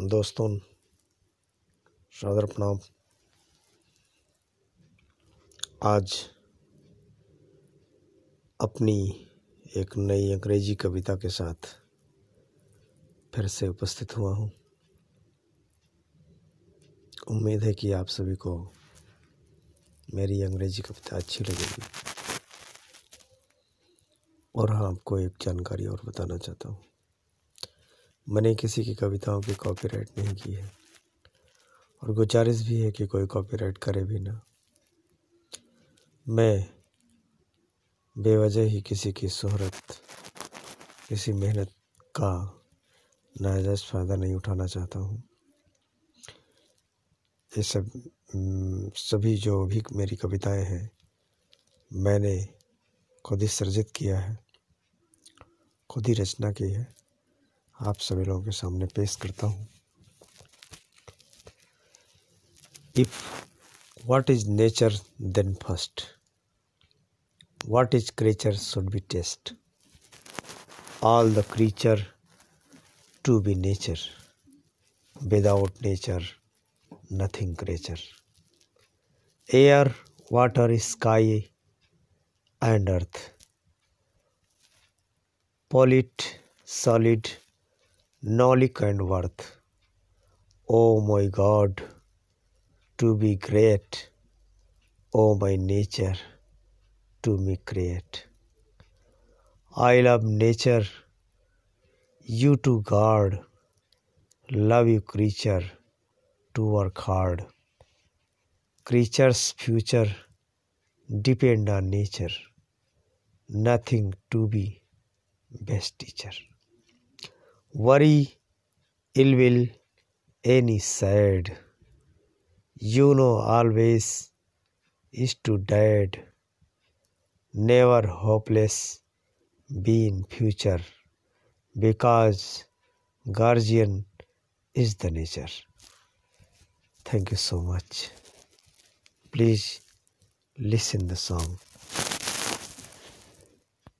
दोस्तों सादर प्रणाम आज अपनी एक नई अंग्रेज़ी कविता के साथ फिर से उपस्थित हुआ हूँ। उम्मीद है कि आप सभी को मेरी अंग्रेज़ी कविता अच्छी लगेगी। और हाँ आपको एक जानकारी और बताना चाहता हूँ। मैंने किसी की कविताओं की कॉपीराइट नहीं की है। और गुजारिश भी है कि कोई कॉपीराइट करे भी ना। मैं बेवजह ही किसी की शोहरत किसी मेहनत का नाजायज़ फ़ायदा नहीं उठाना चाहता हूँ। ये सब सभी जो भी मेरी कविताएँ हैं, मैंने खुद ही सर्जित किया है, खुद ही रचना की है। आप सभी लोगों के सामने पेश करता हूँ। If what is nature then first what is creature should be test all the creature to be nature without nature nothing creature. Air water sky and earth polite solid knowledge and worth. O my God, to be great, O my nature, to me create. I love nature, you to guard, love you creature, to work hard. Creature's future depend on nature, nothing to be best teacher worry, ill will, any sad. You know always is to dead. Never hopeless be in future because guardian is the nature. Thank you so much. Please listen the song.